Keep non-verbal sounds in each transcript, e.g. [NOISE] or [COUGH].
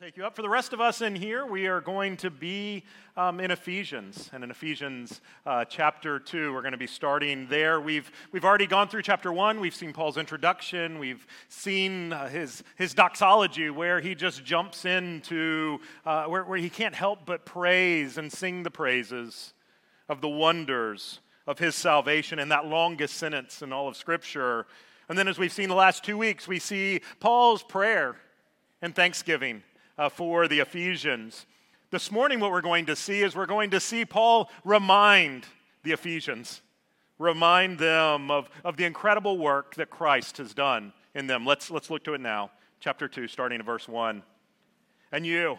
We'll take you up. For the rest of us in here, we are going to be um, in Ephesians, and in Ephesians uh, chapter 2, we're going to be starting there. We've, we've already gone through chapter 1, we've seen Paul's introduction, we've seen uh, his, his doxology, where he just jumps into, uh, where, where he can't help but praise and sing the praises of the wonders of his salvation in that longest sentence in all of Scripture. And then, as we've seen the last two weeks, we see Paul's prayer and thanksgiving uh, for the Ephesians. This morning, what we're going to see is we're going to see Paul remind the Ephesians, remind them of, of the incredible work that Christ has done in them. Let's, let's look to it now. Chapter 2, starting at verse 1. And you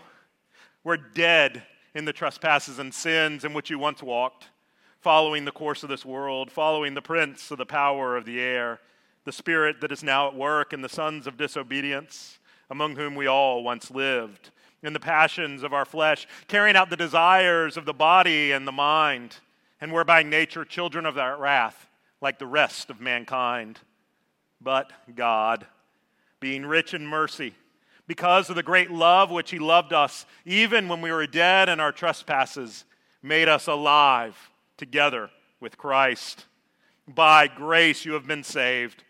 were dead in the trespasses and sins in which you once walked, following the course of this world, following the prince of the power of the air, the spirit that is now at work in the sons of disobedience among whom we all once lived, in the passions of our flesh, carrying out the desires of the body and the mind, and were by nature children of that wrath, like the rest of mankind. But God, being rich in mercy, because of the great love which He loved us, even when we were dead in our trespasses, made us alive together with Christ. By grace you have been saved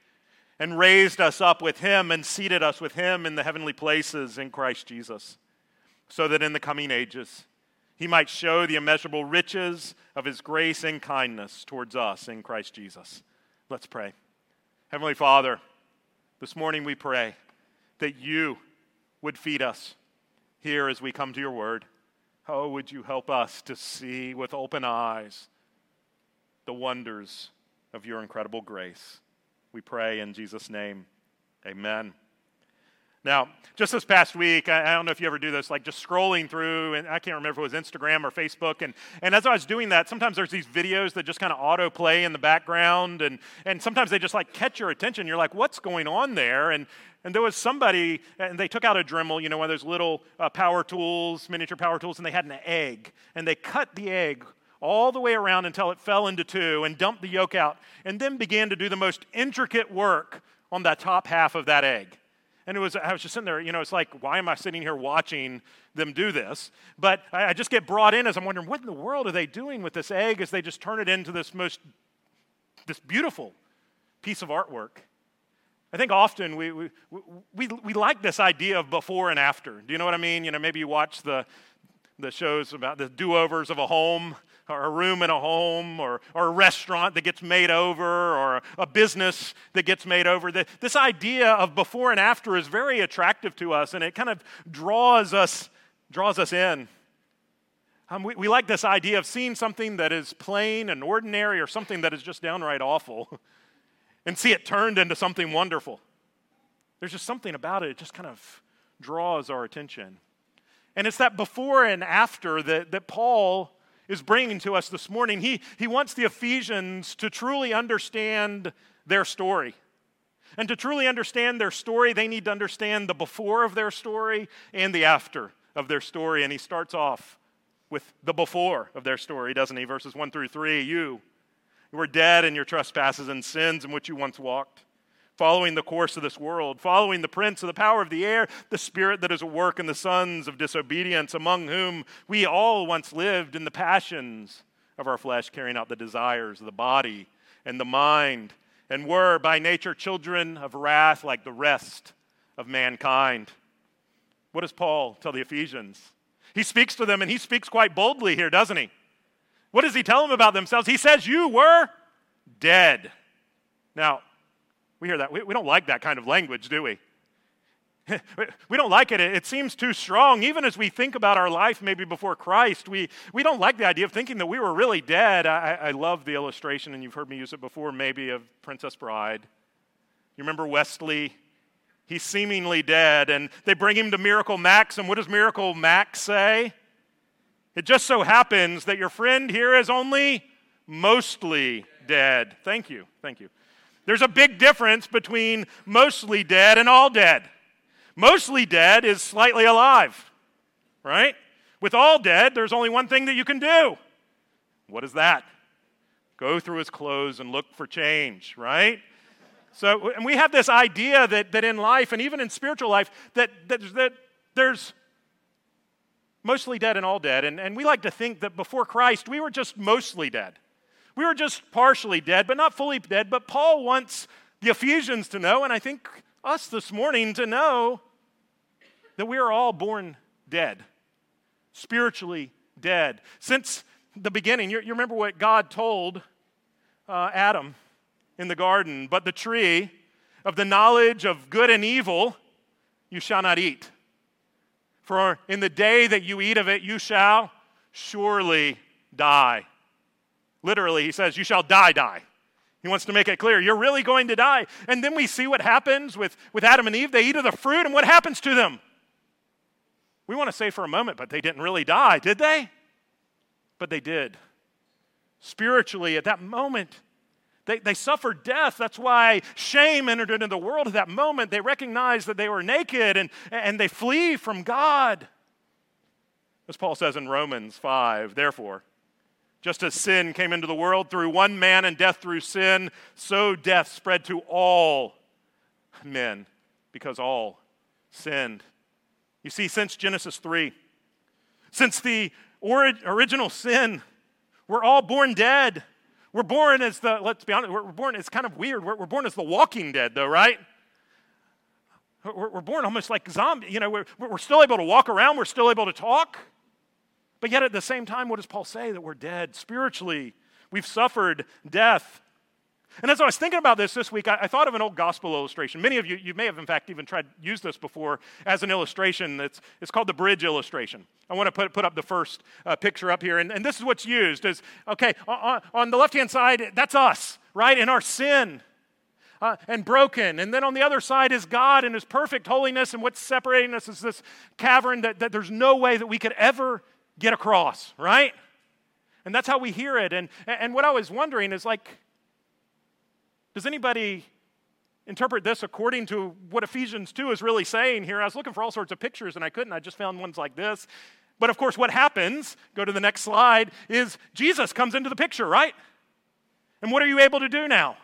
and raised us up with him and seated us with him in the heavenly places in Christ Jesus, so that in the coming ages he might show the immeasurable riches of his grace and kindness towards us in Christ Jesus. Let's pray. Heavenly Father, this morning we pray that you would feed us here as we come to your word. Oh, would you help us to see with open eyes the wonders of your incredible grace? We pray in Jesus' name. Amen. Now, just this past week, I, don't know if you ever do this, like just scrolling through, and I can't remember if it was Instagram or Facebook. And, and as I was doing that, sometimes there's these videos that just kind of autoplay in the background, and, and sometimes they just like catch your attention. You're like, what's going on there? And, and there was somebody, and they took out a Dremel, you know, one of those little uh, power tools, miniature power tools, and they had an egg. And they cut the egg all the way around until it fell into two and dumped the yolk out, and then began to do the most intricate work on the top half of that egg. And it was, I was just sitting there, you know, it's like, why am I sitting here watching them do this? But I, I just get brought in as I'm wondering, what in the world are they doing with this egg as they just turn it into this most, this beautiful piece of artwork? I think often we, we, we, we like this idea of before and after. Do you know what I mean? You know, maybe you watch the, the shows about the do overs of a home or a room in a home or, or a restaurant that gets made over or a business that gets made over. The, this idea of before and after is very attractive to us and it kind of draws us, draws us in. Um, we, we like this idea of seeing something that is plain and ordinary or something that is just downright awful [LAUGHS] and see it turned into something wonderful. There's just something about it, it just kind of draws our attention. And it's that before and after that, that Paul is bringing to us this morning. He, he wants the Ephesians to truly understand their story. And to truly understand their story, they need to understand the before of their story and the after of their story. And he starts off with the before of their story, doesn't he? Verses 1 through 3. You, you were dead in your trespasses and sins in which you once walked following the course of this world, following the prince of the power of the air, the spirit that is at work in the sons of disobedience, among whom we all once lived in the passions of our flesh, carrying out the desires of the body and the mind, and were by nature children of wrath like the rest of mankind. What does Paul tell the Ephesians? He speaks to them and he speaks quite boldly here, doesn't he? What does he tell them about themselves? He says, You were dead. Now, we hear that. We, we don't like that kind of language, do we? [LAUGHS] we don't like it. It seems too strong. Even as we think about our life maybe before Christ, we, we don't like the idea of thinking that we were really dead. I, I love the illustration, and you've heard me use it before, maybe, of Princess Bride. You remember Westley? He's seemingly dead, and they bring him to Miracle Max, and what does Miracle Max say? It just so happens that your friend here is only mostly dead. Thank you. Thank you. There's a big difference between mostly dead and all dead. Mostly dead is slightly alive, right? With all dead, there's only one thing that you can do. What is that? Go through his clothes and look for change, right? So, and we have this idea that, that in life and even in spiritual life, that, that, that there's mostly dead and all dead. And, and we like to think that before Christ, we were just mostly dead. We were just partially dead, but not fully dead. But Paul wants the Ephesians to know, and I think us this morning to know, that we are all born dead, spiritually dead. Since the beginning, you, you remember what God told uh, Adam in the garden, but the tree of the knowledge of good and evil you shall not eat. For in the day that you eat of it, you shall surely die. Literally, he says, You shall die, die. He wants to make it clear you're really going to die. And then we see what happens with, with Adam and Eve. They eat of the fruit, and what happens to them? We want to say for a moment, but they didn't really die, did they? But they did. Spiritually, at that moment, they, they suffered death. That's why shame entered into the world at that moment. They recognized that they were naked and, and they flee from God. As Paul says in Romans 5, therefore, just as sin came into the world through one man and death through sin, so death spread to all men because all sinned. You see, since Genesis 3, since the ori- original sin, we're all born dead. We're born as the, let's be honest, we're born, it's kind of weird. We're, we're born as the walking dead, though, right? We're, we're born almost like zombies. You know, we're, we're still able to walk around, we're still able to talk. But yet at the same time, what does Paul say? That we're dead spiritually. We've suffered death. And as I was thinking about this this week, I, I, thought of an old gospel illustration. Many of you, you may have in fact even tried to use this before as an illustration. It's, it's called the bridge illustration. I want to put, put up the first uh, picture up here. And, and this is what's used is, okay, on, on the left-hand side, that's us, right, in our sin. Uh, and broken. And then on the other side is God and His perfect holiness. And what's separating us is this cavern that, that there's no way that we could ever get across, right? And that's how we hear it. And, and what I was wondering is like, does anybody interpret this according to what Ephesians 2 is really saying here? I was looking for all sorts of pictures and I couldn't. I just found ones like this. But of course, what happens, go to the next slide, is Jesus comes into the picture, right? And what are you able to do now?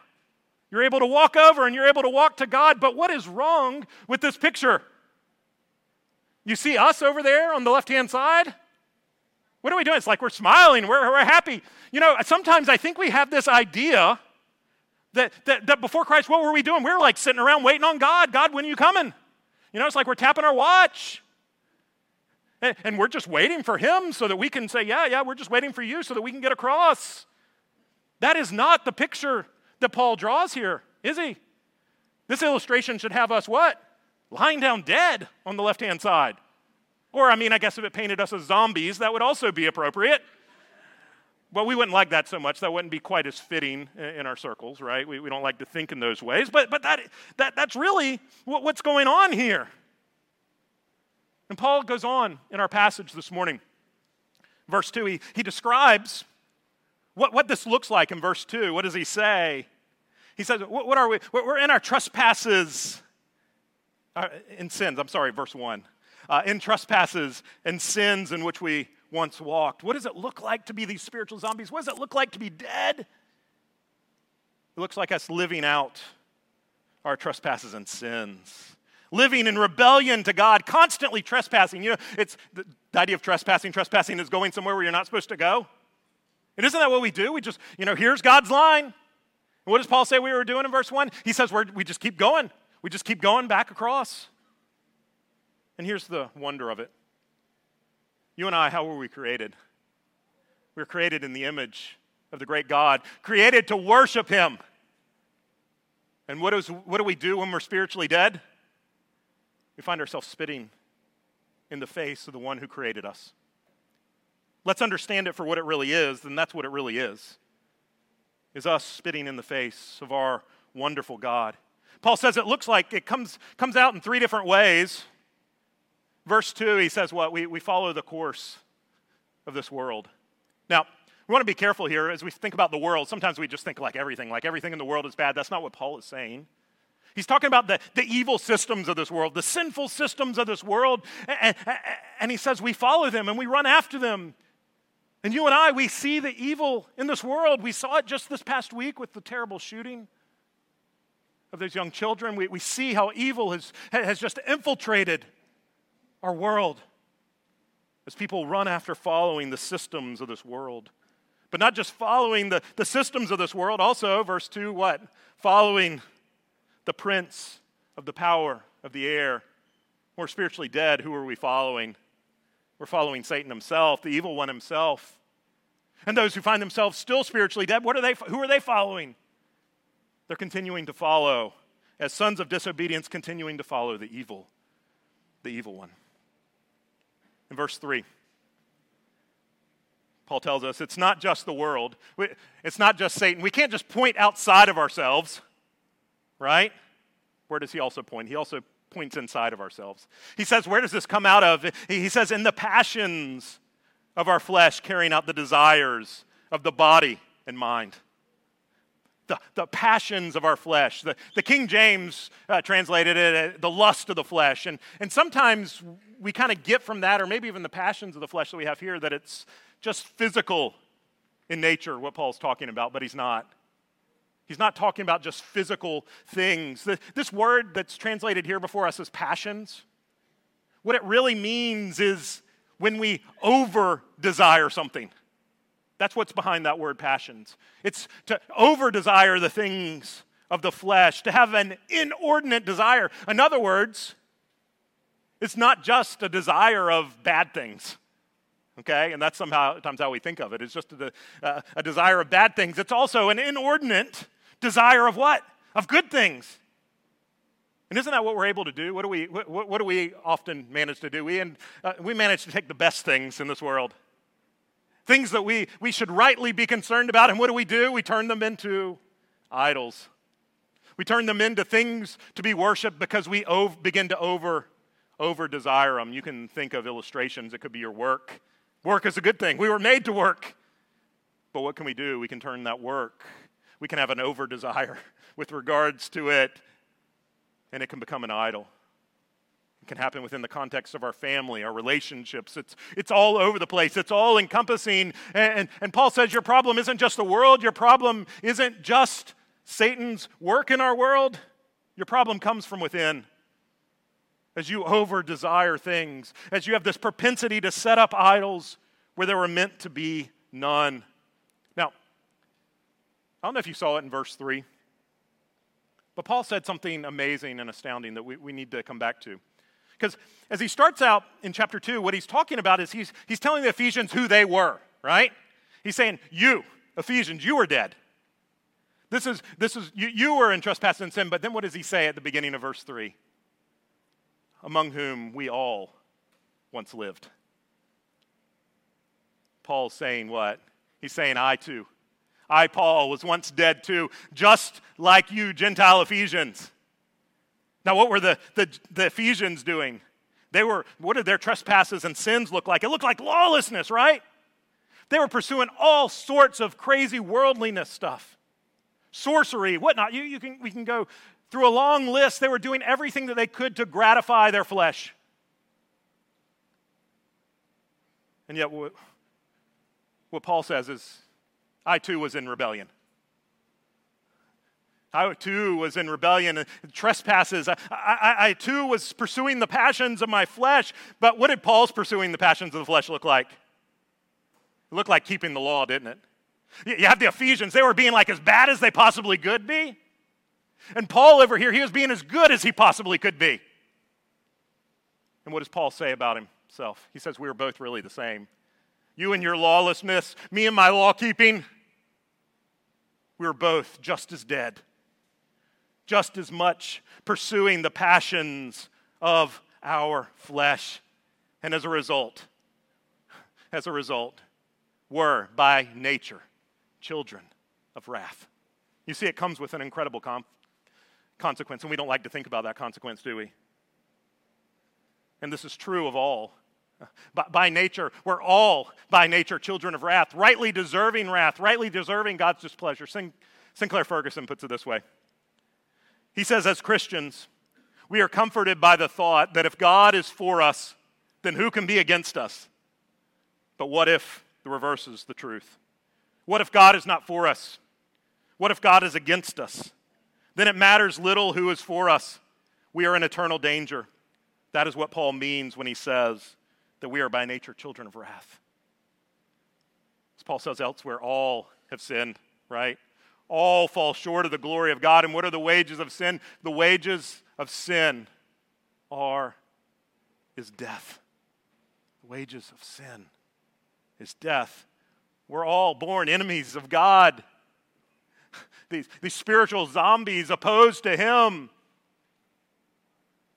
You're able to walk over and you're able to walk to God. But what is wrong with this picture? You see us over there on the left hand side? What are we doing? It's like we're smiling, we're, we're happy. You know, sometimes I think we have this idea that, that, that before Christ, what were we doing? We were like sitting around waiting on God. God, when are you coming? You know, it's like we're tapping our watch. And, and we're just waiting for Him so that we can say, Yeah, yeah, we're just waiting for you so that we can get across. That is not the picture that Paul draws here, is he? This illustration should have us what? Lying down dead on the left hand side. Or, I mean, I guess if it painted us as zombies, that would also be appropriate. Well, we wouldn't like that so much. That wouldn't be quite as fitting in our circles, right? We, we don't like to think in those ways. But, but that, that, that's really what, what's going on here. And Paul goes on in our passage this morning. Verse 2, he, he describes what, what this looks like in verse 2. What does he say? He says, What, what are we? We're in our trespasses, uh, in sins. I'm sorry, verse 1. Uh, in trespasses and sins in which we once walked. What does it look like to be these spiritual zombies? What does it look like to be dead? It looks like us living out our trespasses and sins. Living in rebellion to God, constantly trespassing. You know, it's the, the idea of trespassing. Trespassing is going somewhere where you're not supposed to go. And isn't that what we do? We just, you know, here's God's line. What does Paul say we were doing in verse 1? He says we just keep going. We just keep going back across. And here's the wonder of it you and I, how were we created? We were created in the image of the great God, created to worship Him. And what, is, what do we do when we're spiritually dead? We find ourselves spitting in the face of the one who created us. Let's understand it for what it really is, then that's what it really is. Is us spitting in the face of our wonderful God. Paul says it looks like it comes, comes out in three different ways. Verse 2, he says, What? We, we follow the course of this world. Now, we want to be careful here as we think about the world. Sometimes we just think like everything, like everything in the world is bad. That's not what Paul is saying. He's talking about the, the evil systems of this world, the sinful systems of this world. And, and he says we follow them and we run after them. And you and I, we see the evil in this world. We saw it just this past week with the terrible shooting of those young children. We, we see how evil has, has just infiltrated our world. as people run after following the systems of this world. But not just following the, the systems of this world, also, verse 2, what? Following the prince of the power of the air. We're spiritually dead. Who are we following? We're following Satan himself, the evil one himself. And those who find themselves still spiritually dead, what are they, who are they following? They're continuing to follow, as sons of disobedience, continuing to follow the evil, the evil one. In verse 3, Paul tells us it's not just the world, it's not just Satan. We can't just point outside of ourselves, right? Where does he also point? He also points inside of ourselves. He says, Where does this come out of? He says, In the passions of our flesh, carrying out the desires of the body and mind. The, the passions of our flesh. The, the King James uh, translated it uh, the lust of the flesh. And, and sometimes we kind of get from that, or maybe even the passions of the flesh that we have here, that it's just physical in nature, what Paul's talking about, but he's not. He's not talking about just physical things. This word that's translated here before us as passions, what it really means is when we over desire something. That's what's behind that word passions. It's to over desire the things of the flesh, to have an inordinate desire. In other words, it's not just a desire of bad things okay? And that's somehow sometimes how we think of it. It's just a, uh, a desire of bad things. It's also an inordinate desire of what? Of good things. And isn't that what we're able to do? What do we, what, what do we often manage to do? We, uh, we manage to take the best things in this world, things that we, we should rightly be concerned about. And what do we do? We turn them into idols. We turn them into things to be worshiped because we begin to over, over desire them. You can think of illustrations. It could be your work. Work is a good thing. We were made to work. But what can we do? We can turn that work. We can have an over desire [LAUGHS] with regards to it, and it can become an idol. It can happen within the context of our family, our relationships. It's, it's all over the place, it's all encompassing. And, and, and Paul says your problem isn't just the world, your problem isn't just Satan's work in our world. Your problem comes from within as you over desire things, as you have this propensity to set up idols where there were meant to be none. Now, I don't know if you saw it in verse 3, but Paul said something amazing and astounding that we, we need to come back to. Because as he starts out in chapter 2, what he's talking about is he's, he's telling the Ephesians who they were, right? He's saying, You, Ephesians, you were dead. This is, this is you, you were in trespass and sin, but then what does he say at the beginning of verse 3? among whom we all once lived. Paul's saying what? He's saying, I too. I, Paul, was once dead too, just like you, Gentile Ephesians. Now, what were the, the, the Ephesians doing? They were, what did their trespasses and sins look like? It looked like lawlessness, right? They were pursuing all sorts of crazy worldliness stuff sorcery, whatnot. You, you can, we can go through a long list, they were doing everything that they could to gratify their flesh. And yet, what, what Paul says is, I too was in rebellion. I too was in rebellion and trespasses. I, I, I, too was pursuing the passions of my flesh. But what did Paul's pursuing the passions of the flesh look like? It looked like keeping the law, didn't it? You have the Ephesians, they were being like as bad as they possibly could be. And Paul over here, he was being as good as he possibly could be. And what does Paul say about himself? He says, We are both really the same. You and your lawlessness, me and my law keeping, we are both just as dead, just as much pursuing the passions of our flesh. And as a result, as a result, were by nature children of wrath. You see, it comes with an incredible com- consequence, and we don't like to think about that consequence, do we? And this is true of all. By, by nature, we're all by nature children of wrath, rightly deserving wrath, rightly deserving God's displeasure. Sin- Sinclair Ferguson puts it this way He says, as Christians, we are comforted by the thought that if God is for us, then who can be against us? But what if the reverse is the truth? What if God is not for us? What if God is against us? then it matters little who is for us. We are in eternal danger. That is what Paul means when he says that we are by nature children of wrath. As Paul says elsewhere, all have sinned, right? All fall short of the glory of God. And what are the wages of sin? The wages of sin are is death. The wages of sin is death. We're all born enemies of God. [LAUGHS] These, these spiritual zombies opposed to Him,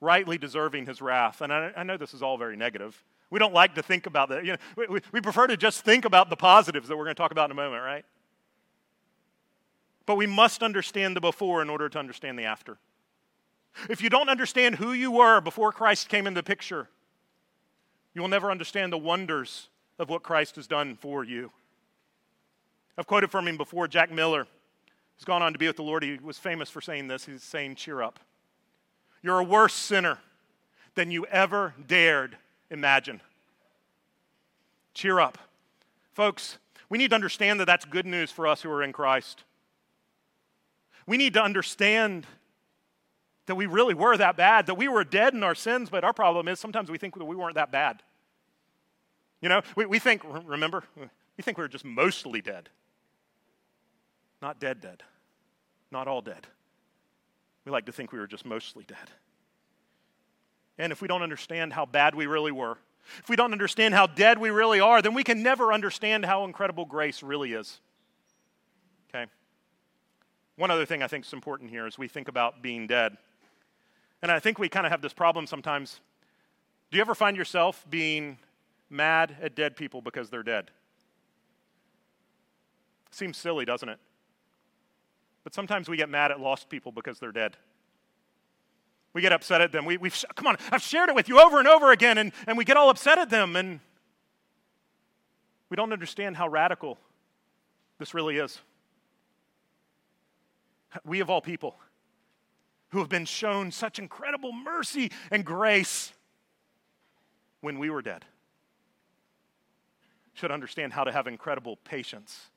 rightly deserving His wrath. And I, I know this is all very negative. We don't like to think about that. You know, we, we, we prefer to just think about the positives that we're going to talk about in a moment, right? But we must understand the before in order to understand the after. If you don't understand who you were before Christ came into the picture, you will never understand the wonders of what Christ has done for you. I've quoted from him before, Jack Miller. He's gone on to be with the Lord. He was famous for saying this. He's saying, Cheer up. You're a worse sinner than you ever dared imagine. Cheer up. Folks, we need to understand that that's good news for us who are in Christ. We need to understand that we really were that bad, that we were dead in our sins, but our problem is sometimes we think that we weren't that bad. You know, we, we think, remember, we think we were just mostly dead. Not dead, dead. Not all dead. We like to think we were just mostly dead. And if we don't understand how bad we really were, if we don't understand how dead we really are, then we can never understand how incredible grace really is. One other thing I think is important here is we think about being dead. And I think we kind of have this problem sometimes. Do you ever find yourself being mad at dead people because they're dead? Seems silly, doesn't it? But sometimes we get mad at lost people because they're dead. We get upset at them. We, we've, come on, I've shared it with you over and over again, and, and we get all upset at them, and we don't understand how radical this really is. We, of all people, who have been shown such incredible mercy and grace when we were dead, should understand how to have incredible patience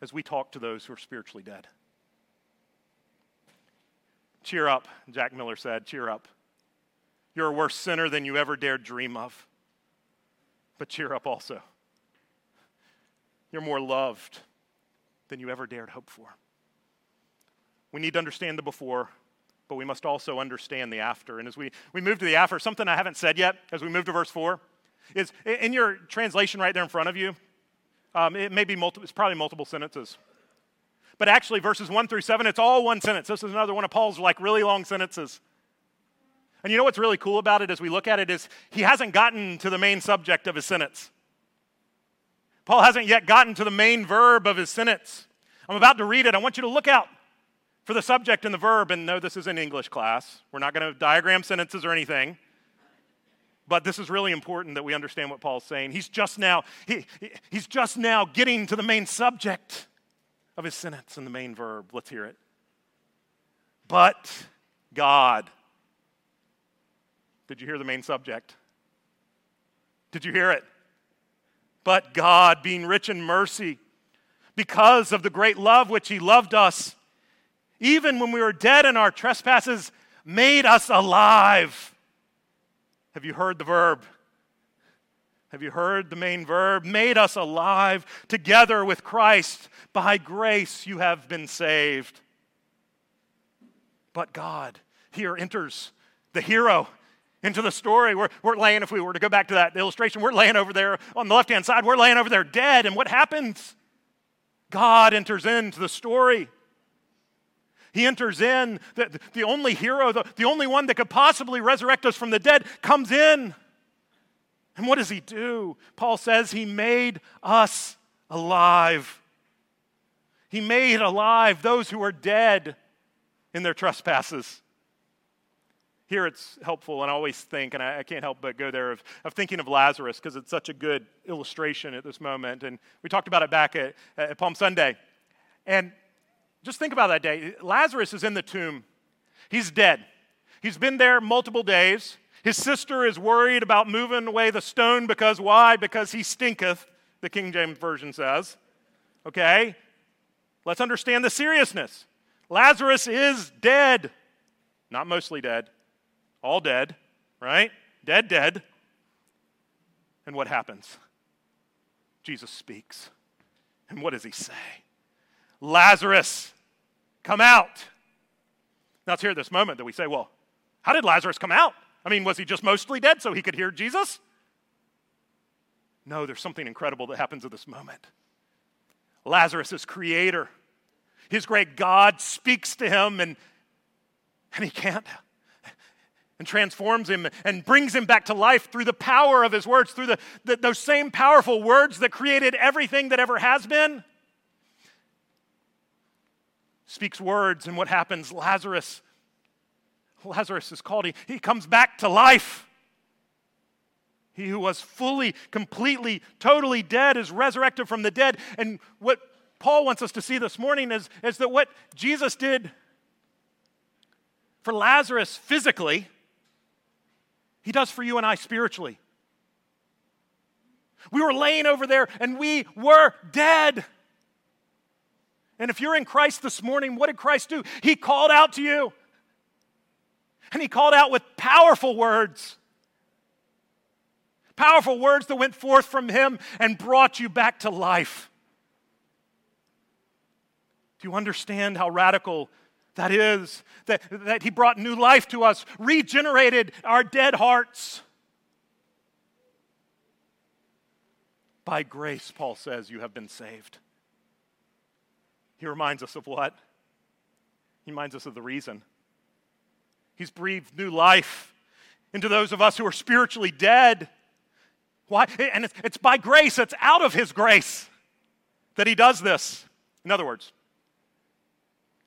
as we talk to those who are spiritually dead. Cheer up, Jack Miller said. Cheer up. You're a worse sinner than you ever dared dream of. But cheer up also. You're more loved than you ever dared hope for. We need to understand the before, but we must also understand the after. And as we, we move to the after, something I haven't said yet as we move to verse 4 is in your translation right there in front of you, um, it may be multiple, it's probably multiple sentences. But actually, verses 1 through 7, it's all one sentence. This is another one of Paul's like really long sentences. And you know what's really cool about it as we look at it is he hasn't gotten to the main subject of his sentence. Paul hasn't yet gotten to the main verb of his sentence. I'm about to read it. I want you to look out for the subject and the verb. And no, this is an English class. We're not going to diagram sentences or anything. But this is really important that we understand what Paul's saying. He's just now, he, he's just now getting to the main subject of his sentence and the main verb. Let's hear it. But God. Did you hear the main subject? Did you hear it? But God, being rich in mercy, because of the great love which He loved us, even when we were dead in our trespasses, made us alive. Have you heard the verb? Have you heard the main verb? Made us alive together with Christ. By grace you have been saved. But God here enters the hero into the story. We're, we're laying, if we were to go back to that illustration, we're laying over there on the left hand side, we're laying over there dead. And what happens? God enters into the story. He enters in. The, the only hero, the, the only one that could possibly resurrect us from the dead, comes in. And what does he do? Paul says he made us alive. He made alive those who are dead in their trespasses. Here it's helpful, and I always think, and I, I can't help but go there, of, of thinking of Lazarus because it's such a good illustration at this moment. And we talked about it back at, at Palm Sunday. And just think about that day. Lazarus is in the tomb, he's dead. He's been there multiple days. His sister is worried about moving away the stone because why? Because he stinketh, the King James Version says. Okay? Let's understand the seriousness. Lazarus is dead. Not mostly dead, all dead, right? Dead, dead. And what happens? Jesus speaks. And what does he say? Lazarus, come out. Now it's here this moment that we say, well, how did Lazarus come out? I mean, was he just mostly dead so he could hear Jesus? No, there's something incredible that happens at this moment. Lazarus is creator. His great God speaks to him and, and he can't and transforms him and brings him back to life through the power of his words, through the, the, those same powerful words that created everything that ever has been. Speaks words, and what happens? Lazarus, Lazarus is called. He, he comes back to life. He who was fully, completely, totally dead is resurrected from the dead. And what Paul wants us to see this morning is, is that what Jesus did for Lazarus physically, he does for you and I spiritually. We were laying over there and we were dead. And if you're in Christ this morning, what did Christ do? He called out to you. And he called out with powerful words. Powerful words that went forth from him and brought you back to life. Do you understand how radical that is, that, that He brought new life to us, regenerated our dead hearts. By grace, Paul says, you have been saved. He reminds us of what? He reminds us of the reason. He's breathed new life into those of us who are spiritually dead. Why? And it's, it's by grace, it's out of His grace that He does this. In other words,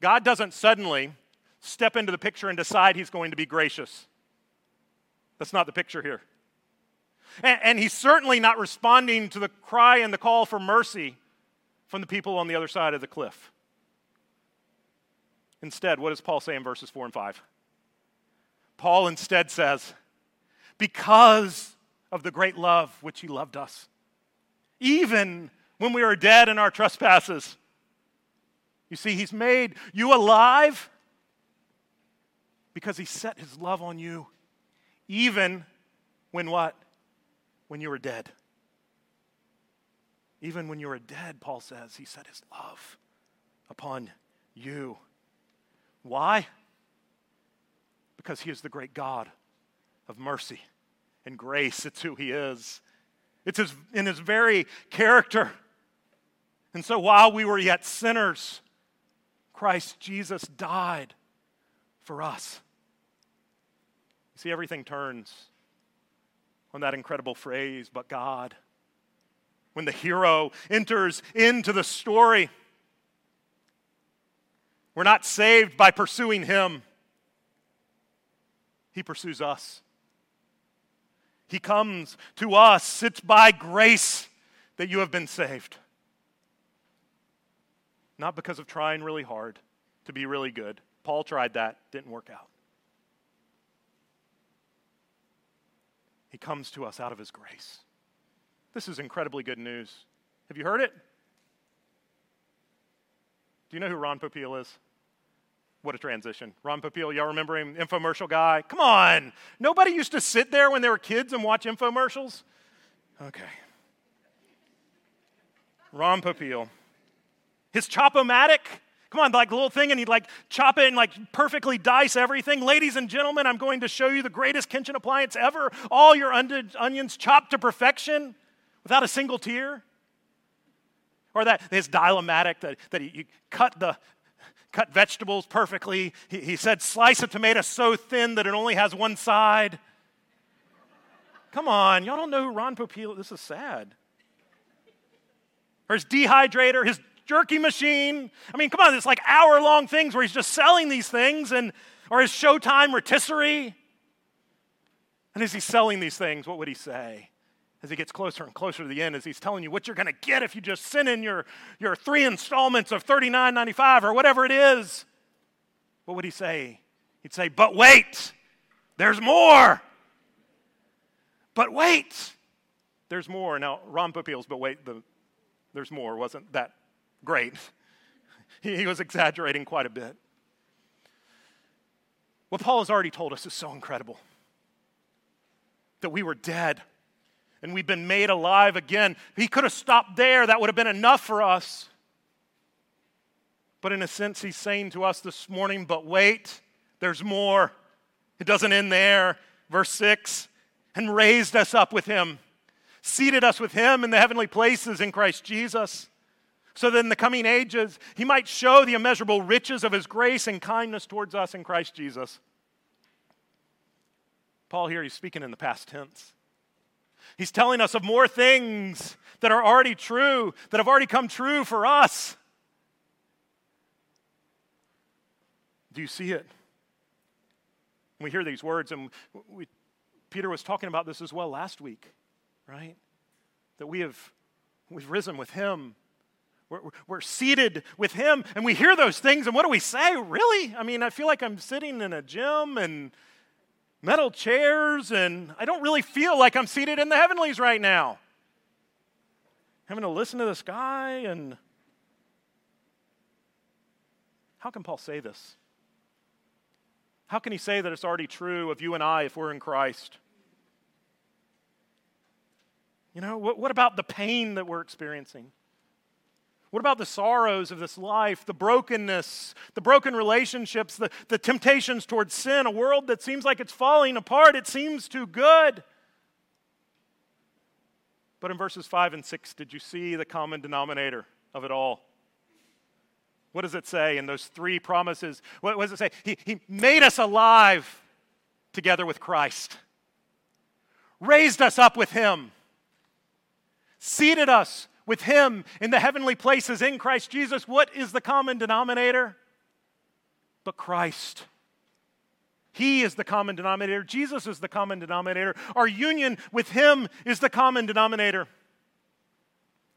God doesn't suddenly step into the picture and decide he's going to be gracious. That's not the picture here. And, and, he's certainly not responding to the cry and the call for mercy from the people on the other side of the cliff. Instead, what does Paul say in verses 4 and 5? Paul instead says, Because of the great love which he loved us, even when we were dead in our trespasses, you see, He's made you alive because He set His love on you, even when what? When you were dead. Even when you were dead, Paul says, He set His love upon you. Why? Because He is the great God of mercy and grace. It's who He is. It's his, in His very character. And so while we were yet sinners, Christ Jesus died for us. You see, everything turns on that incredible phrase, but God. When the hero enters into the story, we're not saved by pursuing him, he pursues us. He comes to us. It's by grace that you have been saved not because of trying really hard to be really good. Paul tried that, didn't work out. He comes to us out of his grace. This is incredibly good news. Have you heard it? Do you know who Ron Popeil is? What a transition. Ron Popeil, y'all remember him? Infomercial guy? Come on. Nobody used to sit there when they were kids and watch infomercials? Okay. Ron Popeil. His Chop-O-Matic, come on, like little thing, and he'd like chop it and like perfectly dice everything. Ladies and gentlemen, I'm going to show you the greatest kitchen appliance ever. All your onions chopped to perfection without a single tear. Or that his Dial-O-Matic that, that he, cut the cut vegetables perfectly. He, he said, slice a tomato so thin that it only has one side. Come on, y'all don't know who Ron Popeil. This is sad. Or his dehydrator, his jerky machine. I mean, come on, it's like hour long things where he's just selling these things, and or his Showtime rotisserie. And as he's selling these things, what would he say? As he gets closer and closer to the end, as he's telling you what you're going to get if you just send in your, your three installments of $39.95 or whatever it is, what would he say? He'd say, But wait, there's more. But wait, there's more. Now, Ron Popeil's, but wait, the, there's more wasn't that great. [LAUGHS] He was exaggerating quite a bit. What Paul has already told us is so incredible that we were dead, and we've been made alive again. He could have stopped there, that would have been enough for us. But in a sense, he's saying to us this morning, but wait, there's more. It doesn't end there. Verse 6 and raised us up with him, seated us with him in the heavenly places in Christ Jesus, so that in the coming ages he might show the immeasurable riches of his grace and kindness towards us in Christ Jesus. Paul here, he's speaking in the past tense. He's telling us of more things that are already true, that have already come true for us. Do you see it? We hear these words, and we, Peter was talking about this as well last week, right? That we have we've risen with him. We're, we're seated with him, and we hear those things, and what do we say? Really? I mean, I feel like I'm sitting in a gym and metal chairs, and I don't really feel like I'm seated in the heavenlies right now. Having to listen to this guy, and how can Paul say this? How can he say that it's already true of you and I if we're in Christ? You know, what, what about the pain that we're experiencing? What about the sorrows of this life, the brokenness, the broken relationships, the, the temptations towards sin, a world that seems like it's falling apart? It seems too good. But in verses 5 and 6, did you see the common denominator of it all? What does it say in those three promises? What, does it say? He, he made us alive together with Christ, raised us up with Him, seated us with Him in the heavenly places in Christ Jesus. What is the common denominator? But Christ. He is the common denominator. Jesus is the common denominator. Our union with Him is the common denominator.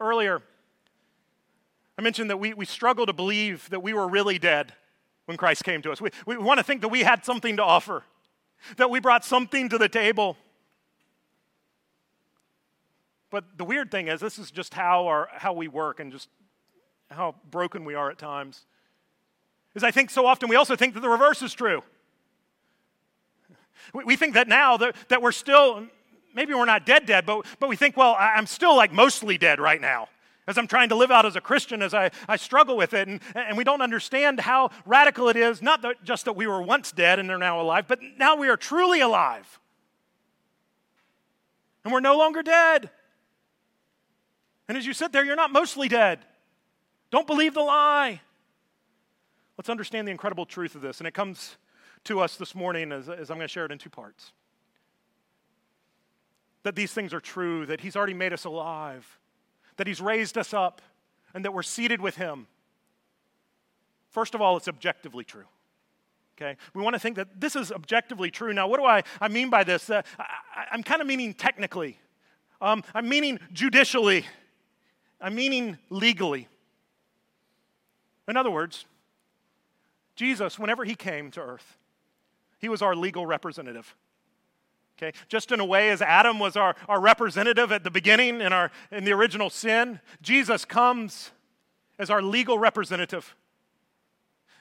Earlier, I mentioned that we, we struggle to believe that we were really dead when Christ came to us. We, we want to think that we had something to offer, that we brought something to the table. But the weird thing is, this is just how, our, how we work and just how broken we are at times. Is I think so often we also think that the reverse is true. We, think that now that, that we're still, maybe we're not dead, dead, but, but we think, well, I'm still like mostly dead right now as I'm trying to live out as a Christian, as I, I struggle with it. And, and we don't understand how radical it is, not that, just that we were once dead and are now alive, but now we are truly alive. And we're no longer dead. And as you sit there, you're not mostly dead. Don't believe the lie. Let's understand the incredible truth of this. And it comes to us this morning as, as I'm going to share it in two parts. That these things are true, that He's already made us alive that He's raised us up, and that we're seated with Him. First of all, it's objectively true. Okay? We want to think that this is objectively true. Now, what do I, I mean by this? Uh, I, am kind of meaning technically, um, I'm meaning judicially, I'm meaning legally. In other words, Jesus, whenever he came to earth, he was our legal representative. Okay? Just in a way, as Adam was our, our representative at the beginning in, our, in the original sin, Jesus comes as our legal representative.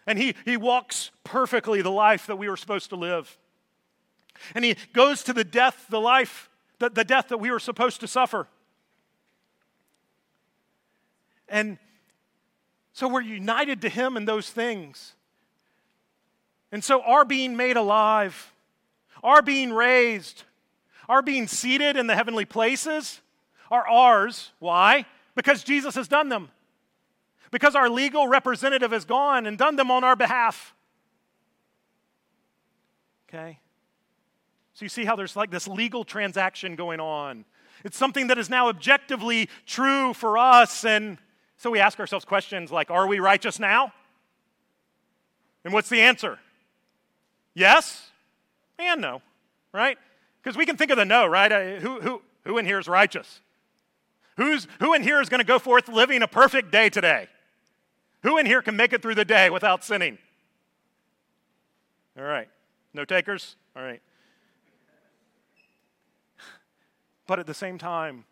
And he, he walks perfectly the life that we were supposed to live. And he goes to the death, the life, the, the death that we were supposed to suffer. And so we're united to him in those things. And so our being made alive our being raised, our being seated in the heavenly places are ours. Why? Because Jesus has done them. Because our legal representative has gone and done them on our behalf. Okay? So you see how there's like this legal transaction going on. It's something that is now objectively true for us. And so we ask ourselves questions like Are we righteous now? And what's the answer? Yes and no, right? Because we can think of the no, right? Who, who, who in here is righteous? Who's, who in here is going to go forth living a perfect day today? Who in here can make it through the day without sinning? All right. No takers? All right. [LAUGHS] But at the same time,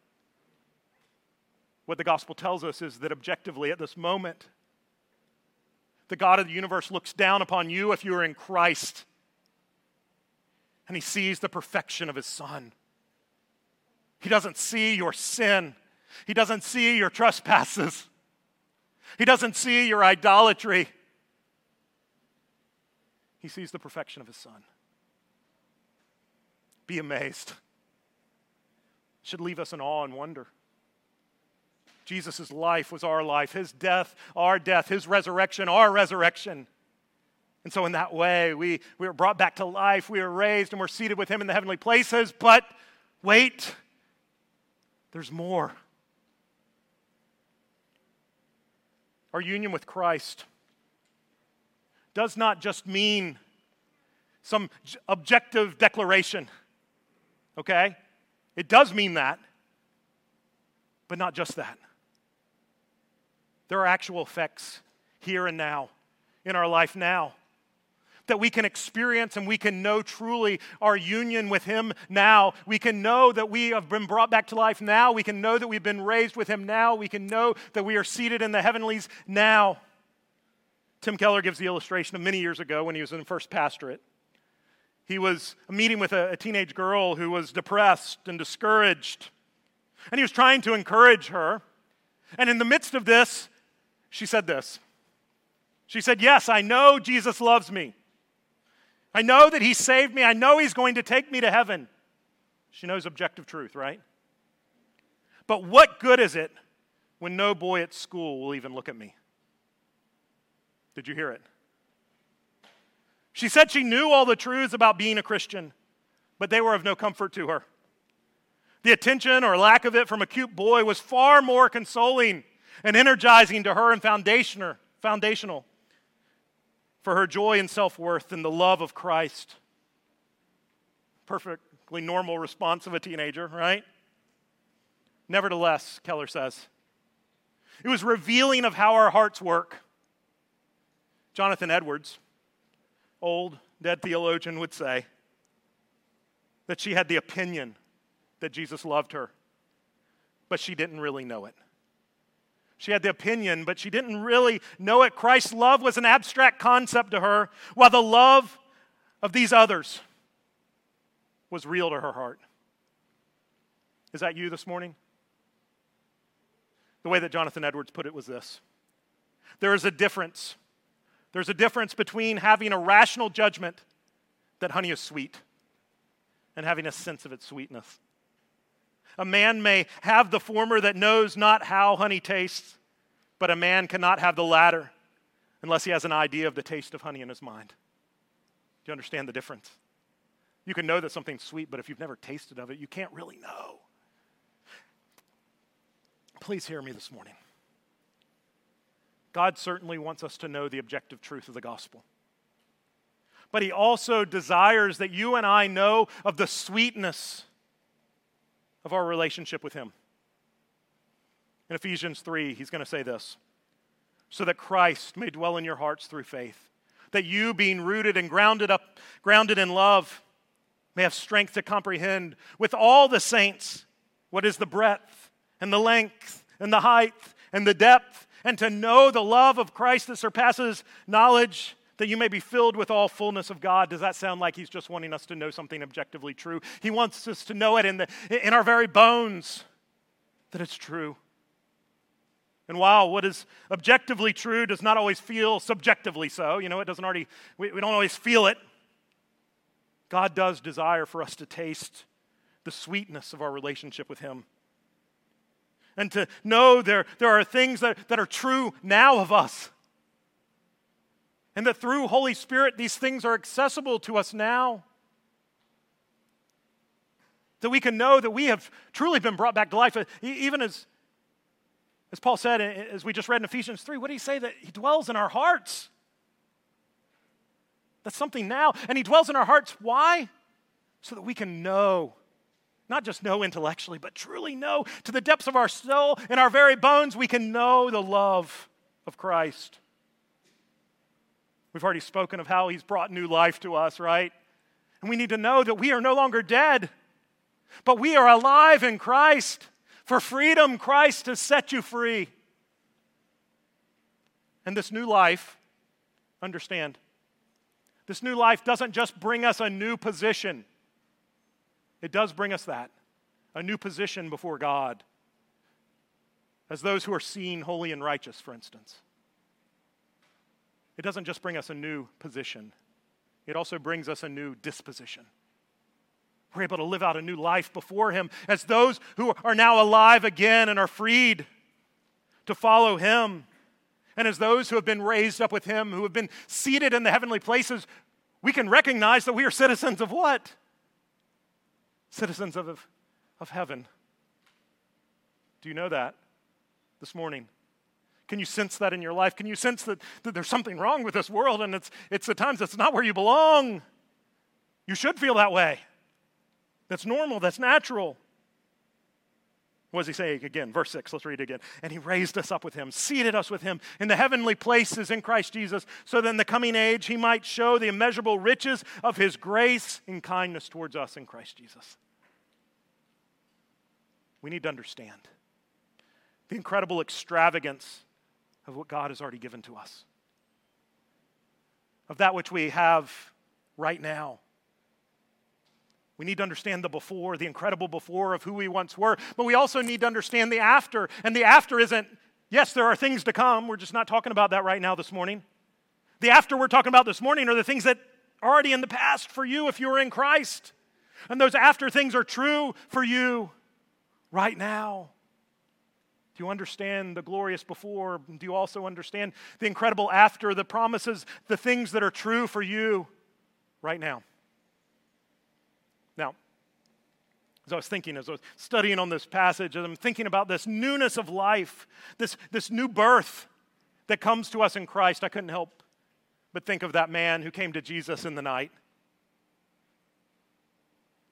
what the gospel tells us is that objectively, at this moment, the God of the universe looks down upon you if you are in Christ and he sees the perfection of his son. He doesn't see your sin. He doesn't see your trespasses. He doesn't see your idolatry. He sees the perfection of his son. Be amazed. It should leave us in awe and wonder. Jesus' life was our life, his death, our death, his resurrection, our resurrection. And so, in that way, we, we were brought back to life, we were raised, and we're seated with him in the heavenly places. But wait, there's more. Our union with Christ does not just mean some objective declaration, okay? It does mean that, but not just that. There are actual effects here and now, in our life now, that we can experience and we can know truly our union with Him now. We can know that we have been brought back to life now. We can know that we've been raised with Him now. We can know that we are seated in the heavenlies now. Tim Keller gives the illustration of many years ago when he was in First Pastorate. He was meeting with a, a teenage girl who was depressed and discouraged. And he was trying to encourage her. And in the midst of this, she said this. She said, Yes, I know Jesus loves me. I know that He saved me. I know He's going to take me to heaven. She knows objective truth, right? But what good is it when no boy at school will even look at me? Did you hear it? She said she knew all the truths about being a Christian, but they were of no comfort to her. The attention or lack of it from a cute boy was far more consoling and energizing to her and foundational for her joy and self worth and the love of Christ. Perfectly normal response of a teenager, right? Nevertheless, Keller says, it was revealing of how our hearts work. Jonathan Edwards, old dead theologian, would say that she had the opinion that Jesus loved her, but she didn't really know it. She had the opinion, but she didn't really know it. Christ's love was an abstract concept to her, while the love of these others was real to her heart. Is that you this morning? The way that Jonathan Edwards put it was this there is a difference. There's a difference between having a rational judgment that honey is sweet and having a sense of its sweetness. A man may have the former that knows not how honey tastes, but a man cannot have the latter unless he has an idea of the taste of honey in his mind. Do you understand the difference? You can know that something's sweet, but if you've never tasted of it, you can't really know. Please hear me this morning. God certainly wants us to know the objective truth of the gospel. But he also desires that you and I know of the sweetness of our relationship with Him. In Ephesians 3, he's going to say this so that Christ may dwell in your hearts through faith, that you, being rooted and grounded up, grounded in love, may have strength to comprehend with all the saints what is the breadth and the length and the height and the depth, and to know the love of Christ that surpasses knowledge that you may be filled with all fullness of God. Does that sound like he's just wanting us to know something objectively true? He wants us to know it in, the, in our very bones that it's true. And while what is objectively true does not always feel subjectively so, you know, it doesn't already, we, we don't always feel it, God does desire for us to taste the sweetness of our relationship with Him. And to know there, there are things that, that are true now of us and that through Holy Spirit, these things are accessible to us now. That we can know that we have truly been brought back to life. Even as, as Paul said, as we just read in Ephesians 3, what did he say? That he dwells in our hearts. That's something now. And he dwells in our hearts. Why? So that we can know. Not just know intellectually, but truly know to the depths of our soul, in our very bones, we can know the love of Christ. We've already spoken of how he's brought new life to us, right? And we need to know that we are no longer dead, but we are alive in Christ. For freedom, Christ has set you free. And this new life, understand, this new life doesn't just bring us a new position, it does bring us that. a new position before God, as those who are seen holy and righteous, for instance. It doesn't just bring us a new position, it also brings us a new disposition. We're able to live out a new life before Him as those who are now alive again and are freed to follow Him. And as those who have been raised up with Him, who have been seated in the heavenly places, we can recognize that we are citizens of what? Citizens of, of heaven. Do you know that this morning? Can you sense that in your life? Can you sense that, that there's something wrong with this world and it's, it's at times it's not where you belong? You should feel that way. That's normal, that's natural. What does he say again? Verse 6, let's read it again. And he raised us up with him, seated us with him in the heavenly places in Christ Jesus, so that in the coming age he might show the immeasurable riches of his grace and kindness towards us in Christ Jesus. We need to understand the incredible extravagance of what God has already given to us, of that which we have right now we need to understand the before, the incredible before of who we once were, but we also need to understand the after. And the after isn't, yes, there are things to come. We're just not talking about that right now this morning. The after we're talking about this morning are the things that are already in the past for you if you are in Christ. And those after things are true for you right now. Do you understand the glorious before? Do you also understand the incredible after, the promises, the things that are true for you right now? Now, as I was thinking, as I was studying on this passage, as I'm thinking about this newness of life, this, this new birth that comes to us in Christ, I couldn't help but think of that man who came to Jesus in the night.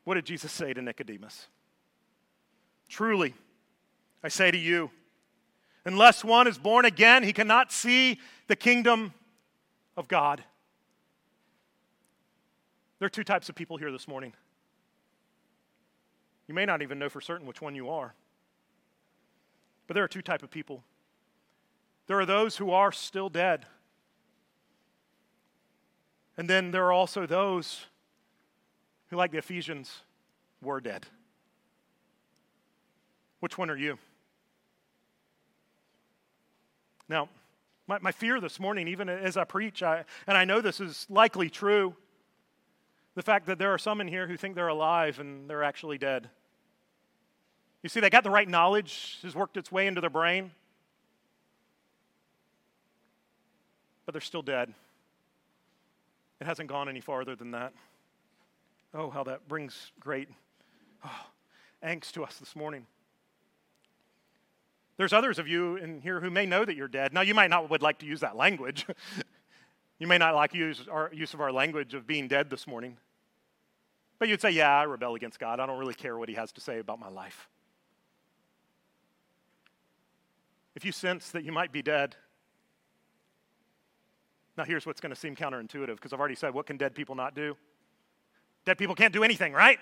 What did Jesus say to Nicodemus? Truly, I say to you, unless one is born again, he cannot see the kingdom of God. There are two types of people here this morning. You may not even know for certain which one you are. But there are two type of people. There are those who are still dead. And then there are also those who, like the Ephesians, were dead. Which one are you? Now, my, my fear this morning, even as I preach, I, and I know this is likely true, the fact that there are some in here who think they're alive and they're actually dead. You see, they got the right knowledge, has worked its way into their brain, but they're still dead. It hasn't gone any farther than that. Oh, how that brings great oh, angst to us this morning. There's others of you in here who may know that you're dead. Now, you might not would like to use that language. [LAUGHS] you may not like use our use of our language of being dead this morning. But you'd say, "Yeah, I rebel against God. I don't really care what He has to say about my life." if you sense that you might be dead, now here's what's going to seem counterintuitive because I've already said, what can dead people not do? Dead people can't do anything, right?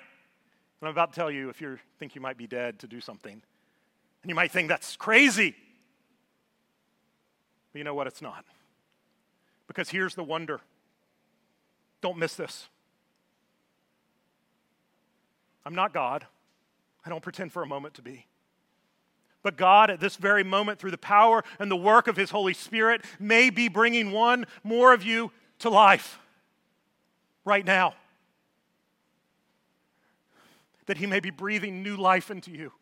And I'm about to tell you if you think you might be dead to do something. You might think that's crazy. But you know what? It's not. Because here's the wonder. Don't miss this. I'm not God. I don't pretend for a moment to be. But God, at this very moment, through the power and the work of His Holy Spirit, may be bringing one more of you to life right now. That He may be breathing new life into you.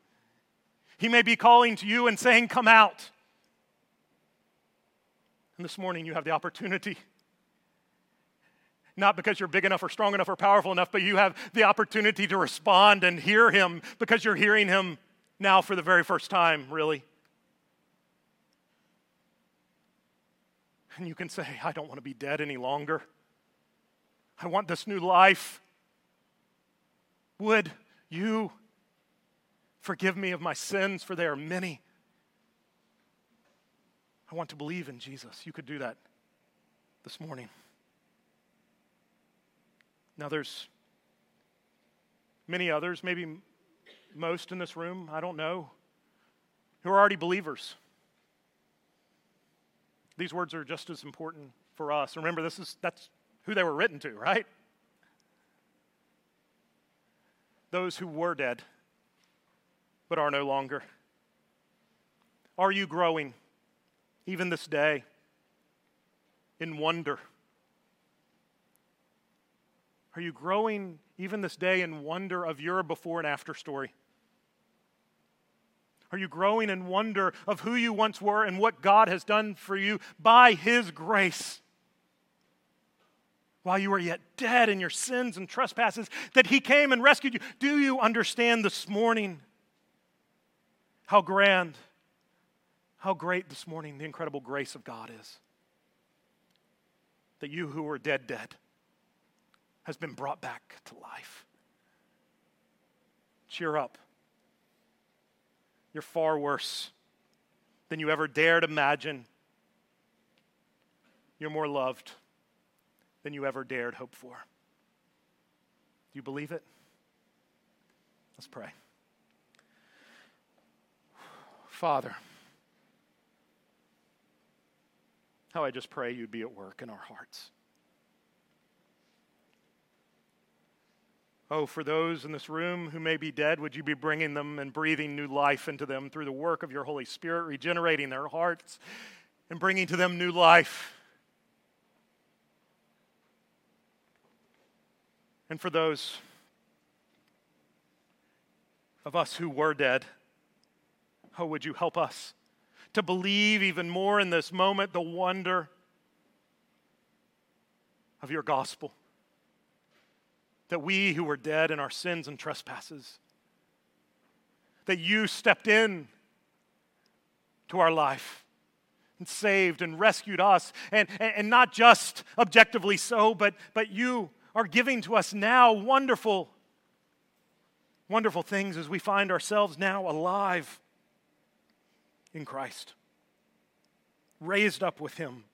He may be calling to you and saying, Come out. And this morning, you have the opportunity not because you're big enough or strong enough or powerful enough, but you have the opportunity to respond and hear him because you're hearing him now for the very first time, really. And you can say, I don't want to be dead any longer. I want this new life. Would you forgive me of my sins, for they are many? I want to believe in Jesus. You could do that this morning. Now, there's many others, maybe most in this room, I don't know, who are already believers. These words are just as important for us. Remember, this is that's who they were written to, right? Those who were dead. But are no longer? Are you growing, even this day, in wonder? Are you growing, even this day, in wonder of your before and after story? Are you growing in wonder of who you once were and what God has done for you by His grace? While you were yet dead in your sins and trespasses, that He came and rescued you. Do you understand this morning how grand, how great this morning the incredible grace of God is? That you who were dead, dead, has been brought back to life. Cheer up. You're far worse than you ever dared imagine. You're more loved than you ever dared hope for. Do you believe it? Let's pray. Father, how I just pray you'd be at work in our hearts. Oh, for those in this room who may be dead, would you be bringing them and breathing new life into them through the work of your Holy Spirit, regenerating their hearts and bringing to them new life? And for those of us who were dead, oh, would you help us to believe even more in this moment the wonder of your gospel? that we who were dead in our sins and trespasses, that you stepped in to our life and saved and rescued us, and, and, not just objectively so, but, but you are giving to us now wonderful, wonderful things as we find ourselves now alive in Christ, raised up with Him,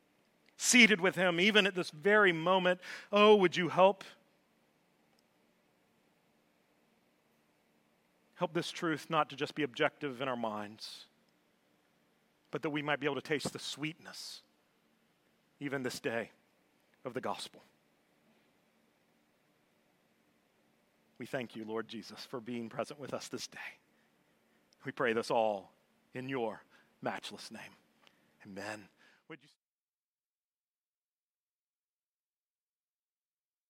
seated with Him, even at this very moment. Oh, would you help? Help this truth not to just be objective in our minds, but that we might be able to taste the sweetness, even this day, of the gospel. We thank you, Lord Jesus, for being present with us this day. We pray this all in your matchless name. Amen.